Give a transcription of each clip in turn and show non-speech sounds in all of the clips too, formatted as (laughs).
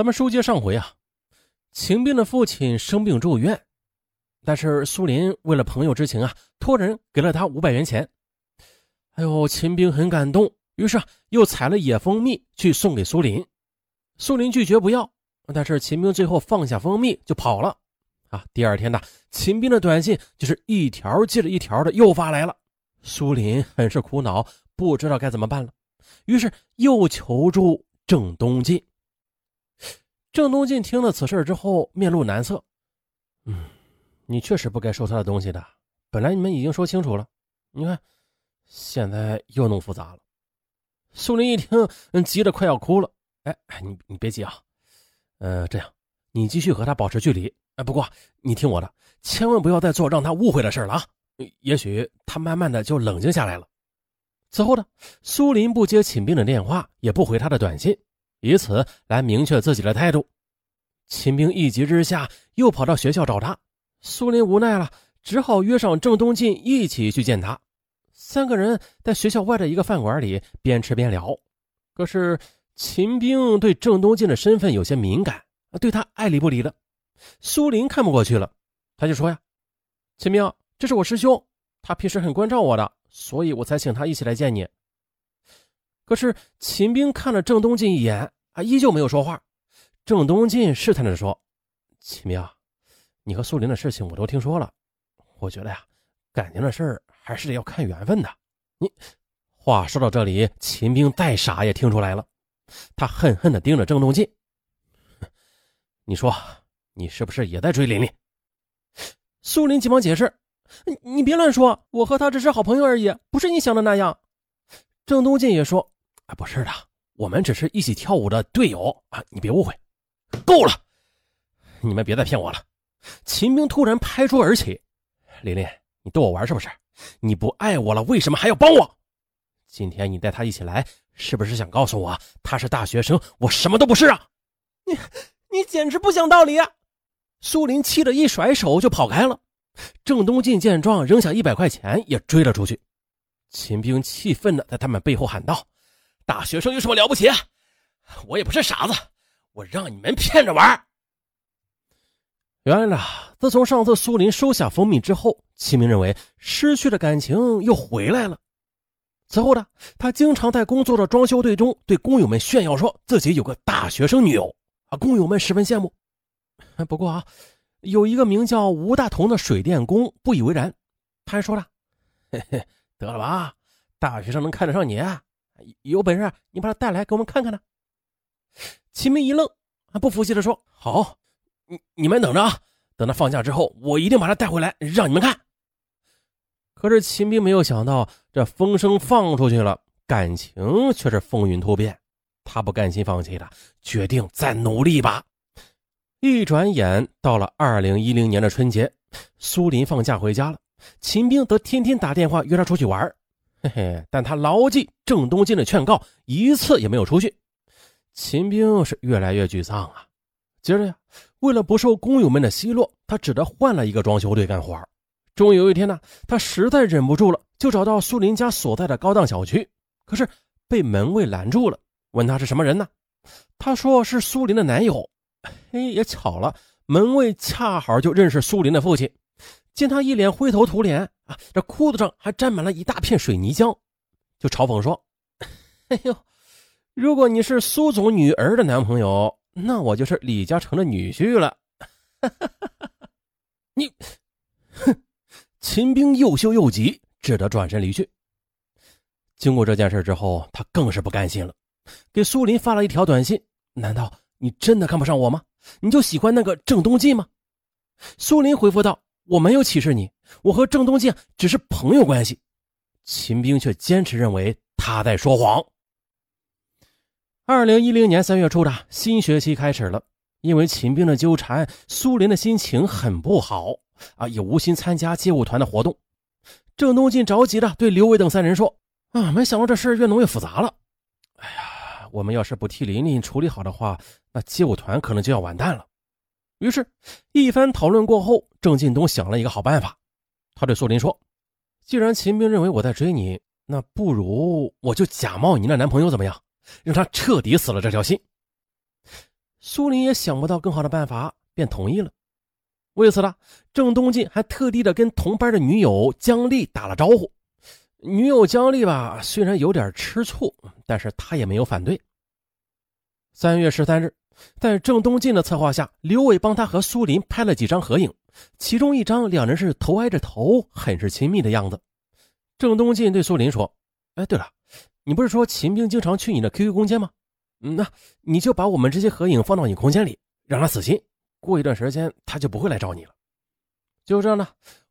咱们书接上回啊，秦兵的父亲生病住院，但是苏林为了朋友之情啊，托人给了他五百元钱。哎呦，秦兵很感动，于是啊，又采了野蜂蜜去送给苏林。苏林拒绝不要，但是秦兵最后放下蜂蜜就跑了。啊，第二天呢，秦兵的短信就是一条接着一条的又发来了。苏林很是苦恼，不知道该怎么办了，于是又求助郑东进。郑东进听了此事之后，面露难色。嗯，你确实不该收他的东西的。本来你们已经说清楚了，你看，现在又弄复杂了。苏林一听，嗯急得快要哭了。哎哎，你你别急啊，呃，这样，你继续和他保持距离。哎，不过你听我的，千万不要再做让他误会的事了啊。也许他慢慢的就冷静下来了。此后呢，苏林不接秦兵的电话，也不回他的短信。以此来明确自己的态度。秦兵一急之下又跑到学校找他，苏林无奈了，只好约上郑东进一起去见他。三个人在学校外的一个饭馆里边吃边聊。可是秦兵对郑东进的身份有些敏感，对他爱理不理的。苏林看不过去了，他就说呀：“秦兵，这是我师兄，他平时很关照我的，所以我才请他一起来见你。”可是秦兵看了郑东进一眼，啊，依旧没有说话。郑东进试探着说：“秦兵，你和苏林的事情我都听说了，我觉得呀，感情的事儿还是得要看缘分的。”你话说到这里，秦兵再傻也听出来了，他恨恨地盯着郑东进：“你说，你是不是也在追琳琳？”苏林急忙解释：“你你别乱说，我和他只是好朋友而已，不是你想的那样。”郑东进也说。啊不是的，我们只是一起跳舞的队友啊！你别误会。够了，你们别再骗我了。秦兵突然拍桌而起：“琳琳，你逗我玩是不是？你不爱我了，为什么还要帮我？今天你带他一起来，是不是想告诉我他是大学生，我什么都不是啊？你你简直不讲道理啊！”苏林气得一甩手就跑开了。郑东进见状，扔下一百块钱也追了出去。秦兵气愤的在他们背后喊道。大学生有什么了不起？我也不是傻子，我让你们骗着玩。原来呢，自从上次苏林收下蜂蜜之后，齐明认为失去的感情又回来了。此后呢，他经常在工作的装修队中对工友们炫耀，说自己有个大学生女友啊，工友们十分羡慕。不过啊，有一个名叫吴大同的水电工不以为然，他还说了：“嘿嘿，得了吧，大学生能看得上你？”有本事你把他带来给我们看看呢。秦明一愣，还不服气的说：“好，你你们等着啊，等他放假之后，我一定把他带回来让你们看。”可是秦兵没有想到，这风声放出去了，感情却是风云突变。他不甘心放弃的，决定再努力一把。一转眼到了二零一零年的春节，苏林放假回家了，秦兵则天天打电话约他出去玩。嘿嘿，但他牢记郑东进的劝告，一次也没有出去。秦兵是越来越沮丧啊。接着呀，为了不受工友们的奚落，他只得换了一个装修队干活。终于有一天呢，他实在忍不住了，就找到苏林家所在的高档小区，可是被门卫拦住了，问他是什么人呢？他说是苏林的男友。嘿，也巧了，门卫恰好就认识苏林的父亲。见他一脸灰头土脸这裤子上还沾满了一大片水泥浆，就嘲讽说：“ (laughs) 哎呦，如果你是苏总女儿的男朋友，那我就是李嘉诚的女婿了。(laughs) ”你，哼！秦兵又羞又急，只得转身离去。经过这件事之后，他更是不甘心了，给苏林发了一条短信：“难道你真的看不上我吗？你就喜欢那个郑东进吗？”苏林回复道。我没有歧视你，我和郑东进只是朋友关系。秦兵却坚持认为他在说谎。二零一零年三月初的新学期开始了，因为秦兵的纠缠，苏林的心情很不好啊，也无心参加街舞团的活动。郑东进着急的对刘伟等三人说：“啊，没想到这事越弄越复杂了。哎呀，我们要是不替琳琳处理好的话，那街舞团可能就要完蛋了。”于是，一番讨论过后，郑进东想了一个好办法。他对苏林说：“既然秦兵认为我在追你，那不如我就假冒你那男朋友，怎么样？让他彻底死了这条心。”苏林也想不到更好的办法，便同意了。为此呢，郑东进还特地的跟同班的女友姜丽打了招呼。女友姜丽吧，虽然有点吃醋，但是她也没有反对。三月十三日，在郑东进的策划下，刘伟帮他和苏林拍了几张合影，其中一张两人是头挨着头，很是亲密的样子。郑东进对苏林说：“哎，对了，你不是说秦兵经常去你的 QQ 空间吗？嗯那你就把我们这些合影放到你空间里，让他死心。过一段时间，他就不会来找你了。”就这样呢。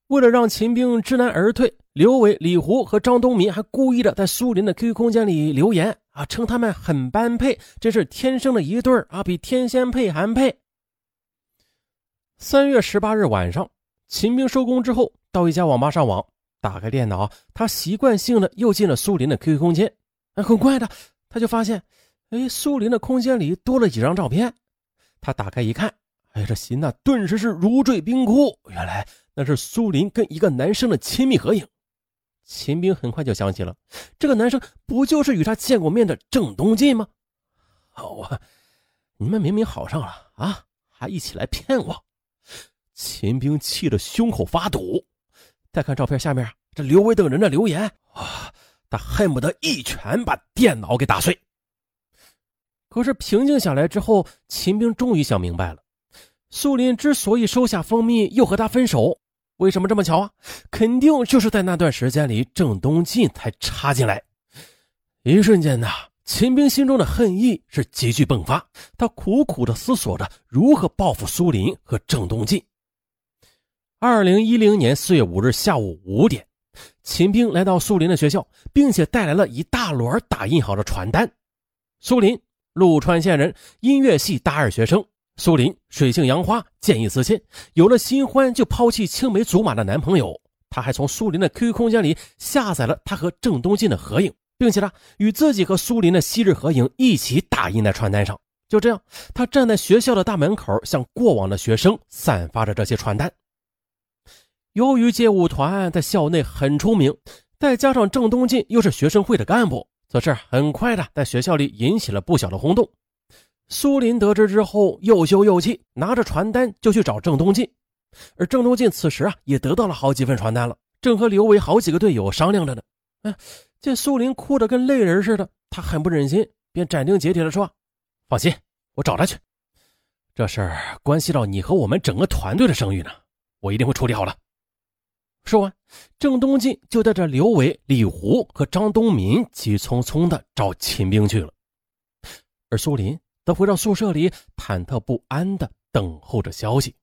为了让秦兵知难而退，刘伟、李胡和张东民还故意的在苏林的 QQ 空间里留言啊，称他们很般配，真是天生的一对啊，比天仙配还配。三月十八日晚上，秦兵收工之后到一家网吧上网，打开电脑，他习惯性的又进了苏林的 QQ 空间。很快的，他就发现，哎，苏林的空间里多了几张照片。他打开一看，哎，这心呐顿时是如坠冰窟。原来。那是苏林跟一个男生的亲密合影，秦兵很快就想起了，这个男生不就是与他见过面的郑东进吗？好啊，你们明明好上了啊，还一起来骗我！秦兵气得胸口发堵。再看照片下面这刘伟等人的留言，啊，他恨不得一拳把电脑给打碎。可是平静下来之后，秦兵终于想明白了，苏林之所以收下蜂蜜，又和他分手。为什么这么巧啊？肯定就是在那段时间里，郑东进才插进来。一瞬间呐，秦兵心中的恨意是急剧迸发，他苦苦的思索着如何报复苏林和郑东进。二零一零年四月五日下午五点，秦兵来到苏林的学校，并且带来了一大摞打印好的传单。苏林，陆川县人，音乐系大二学生。苏林水性杨花，见异思迁，有了新欢就抛弃青梅竹马的男朋友。他还从苏林的 QQ 空间里下载了他和郑东进的合影，并且呢，与自己和苏林的昔日合影一起打印在传单上。就这样，他站在学校的大门口，向过往的学生散发着这些传单。由于街舞团在校内很出名，再加上郑东进又是学生会的干部，此事很快的在学校里引起了不小的轰动。苏林得知之后，又羞又气，拿着传单就去找郑东进。而郑东进此时啊，也得到了好几份传单了，正和刘伟好几个队友商量着呢。哎，见苏林哭得跟泪人似的，他很不忍心，便斩钉截铁地说：“放心，我找他去。这事儿关系到你和我们整个团队的声誉呢，我一定会处理好了。”说完，郑东进就带着刘伟、李胡和张东民急匆匆地找秦兵去了，而苏林。则回到宿舍里，忐忑不安地等候着消息。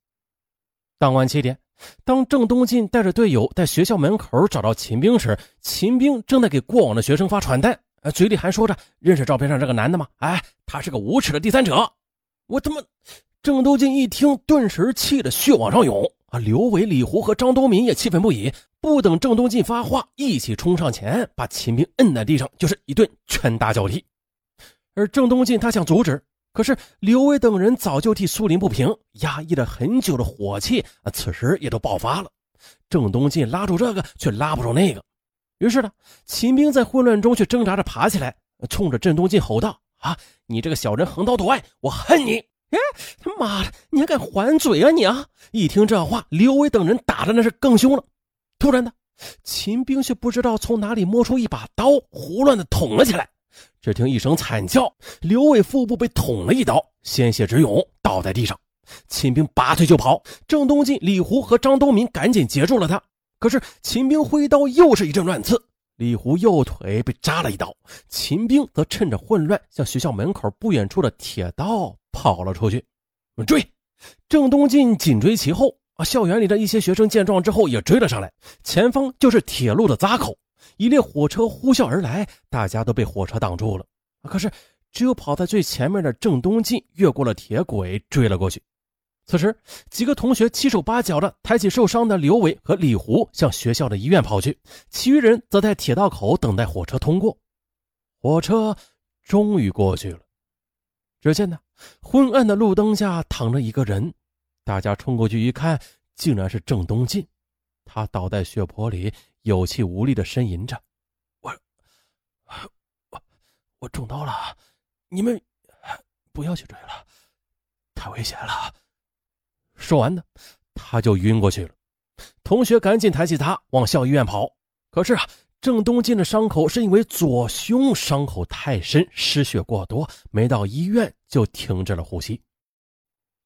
当晚七点，当郑东进带着队友在学校门口找到秦兵时，秦兵正在给过往的学生发传单，嘴里还说着：“认识照片上这个男的吗？哎，他是个无耻的第三者！”我他妈！郑东进一听，顿时气得血往上涌。啊！刘伟、李胡和张东民也气愤不已，不等郑东进发话，一起冲上前，把秦兵摁在地上，就是一顿拳打脚踢。而郑东进他想阻止。可是刘伟等人早就替苏林不平，压抑了很久的火气啊，此时也都爆发了。郑东进拉住这个，却拉不住那个。于是呢，秦兵在混乱中却挣扎着爬起来，冲着郑东进吼道：“啊，你这个小人横刀夺爱，我恨你！哎，他妈的，你还敢还嘴啊你啊！”一听这话，刘伟等人打的那是更凶了。突然的，秦兵却不知道从哪里摸出一把刀，胡乱的捅了起来。只听一声惨叫，刘伟腹部被捅了一刀，鲜血直涌，倒在地上。秦兵拔腿就跑，郑东进、李胡和张东民赶紧截住了他。可是秦兵挥刀又是一阵乱刺，李胡右腿被扎了一刀，秦兵则趁着混乱向学校门口不远处的铁道跑了出去。追！郑东进紧追其后。啊！校园里的一些学生见状之后也追了上来，前方就是铁路的闸口。一列火车呼啸而来，大家都被火车挡住了。可是，只有跑在最前面的郑东进越过了铁轨，追了过去。此时，几个同学七手八脚的抬起受伤的刘伟和李胡，向学校的医院跑去。其余人则在铁道口等待火车通过。火车终于过去了。只见呢，昏暗的路灯下躺着一个人。大家冲过去一看，竟然是郑东进。他倒在血泊里。有气无力的呻吟着：“我，我，我中刀了！你们不要去追了，太危险了。说完呢，他就晕过去了。同学赶紧抬起他往校医院跑。可是啊，郑东进的伤口是因为左胸伤口太深，失血过多，没到医院就停止了呼吸。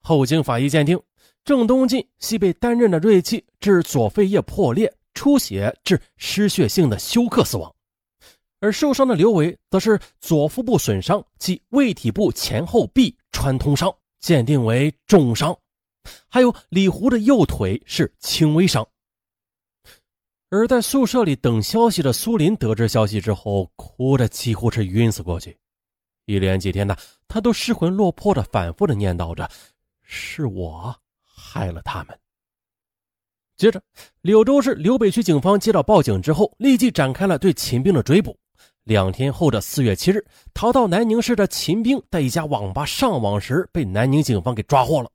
后经法医鉴定，郑东进系被单刃的锐器致左肺叶破裂、出血致失血性的休克死亡，而受伤的刘伟则是左腹部损伤及胃体部前后壁穿通伤，鉴定为重伤。还有李胡的右腿是轻微伤。而在宿舍里等消息的苏林得知消息之后，哭的几乎是晕死过去，一连几天呢，他都失魂落魄的反复的念叨着。是我害了他们。接着，柳州市柳北区警方接到报警之后，立即展开了对秦兵的追捕。两天后的四月七日，逃到南宁市的秦兵在一家网吧上网时，被南宁警方给抓获了。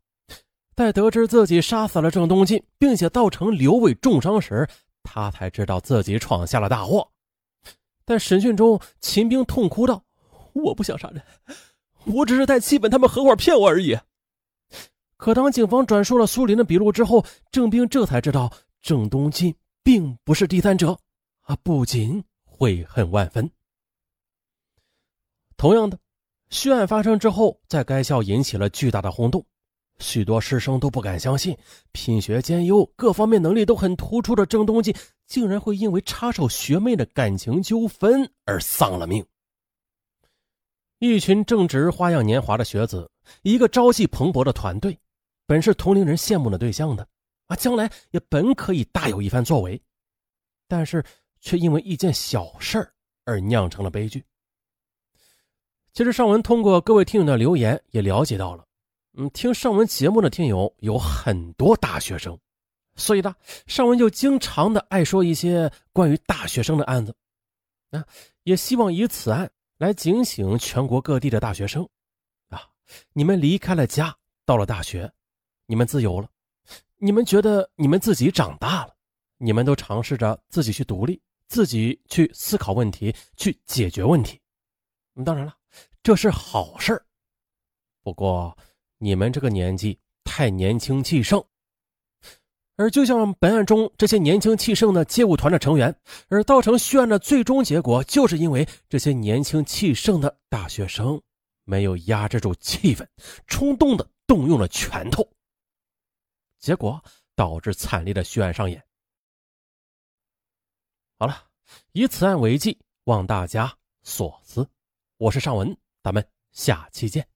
在得知自己杀死了郑东进，并且造成刘伟重伤时，他才知道自己闯下了大祸。在审讯中，秦兵痛哭道：“我不想杀人，我只是在气愤他们合伙骗我而已。”可当警方转述了苏林的笔录之后，郑兵这才知道郑东进并不是第三者，啊，不仅悔恨万分。同样的，血案发生之后，在该校引起了巨大的轰动，许多师生都不敢相信，品学兼优、各方面能力都很突出的郑东进，竟然会因为插手学妹的感情纠纷而丧了命。一群正值花样年华的学子，一个朝气蓬勃的团队。本是同龄人羡慕的对象的，啊，将来也本可以大有一番作为，但是却因为一件小事而酿成了悲剧。其实尚文通过各位听友的留言也了解到了，嗯，听尚文节目的听友有很多大学生，所以呢，尚文就经常的爱说一些关于大学生的案子，啊，也希望以此案来警醒全国各地的大学生，啊，你们离开了家，到了大学。你们自由了，你们觉得你们自己长大了，你们都尝试着自己去独立，自己去思考问题，去解决问题。当然了，这是好事不过你们这个年纪太年轻气盛，而就像本案中这些年轻气盛的街舞团的成员，而造成血案的最终结果，就是因为这些年轻气盛的大学生没有压制住气氛，冲动的动用了拳头。结果导致惨烈的血案上演。好了，以此案为记，望大家所思。我是尚文，咱们下期见。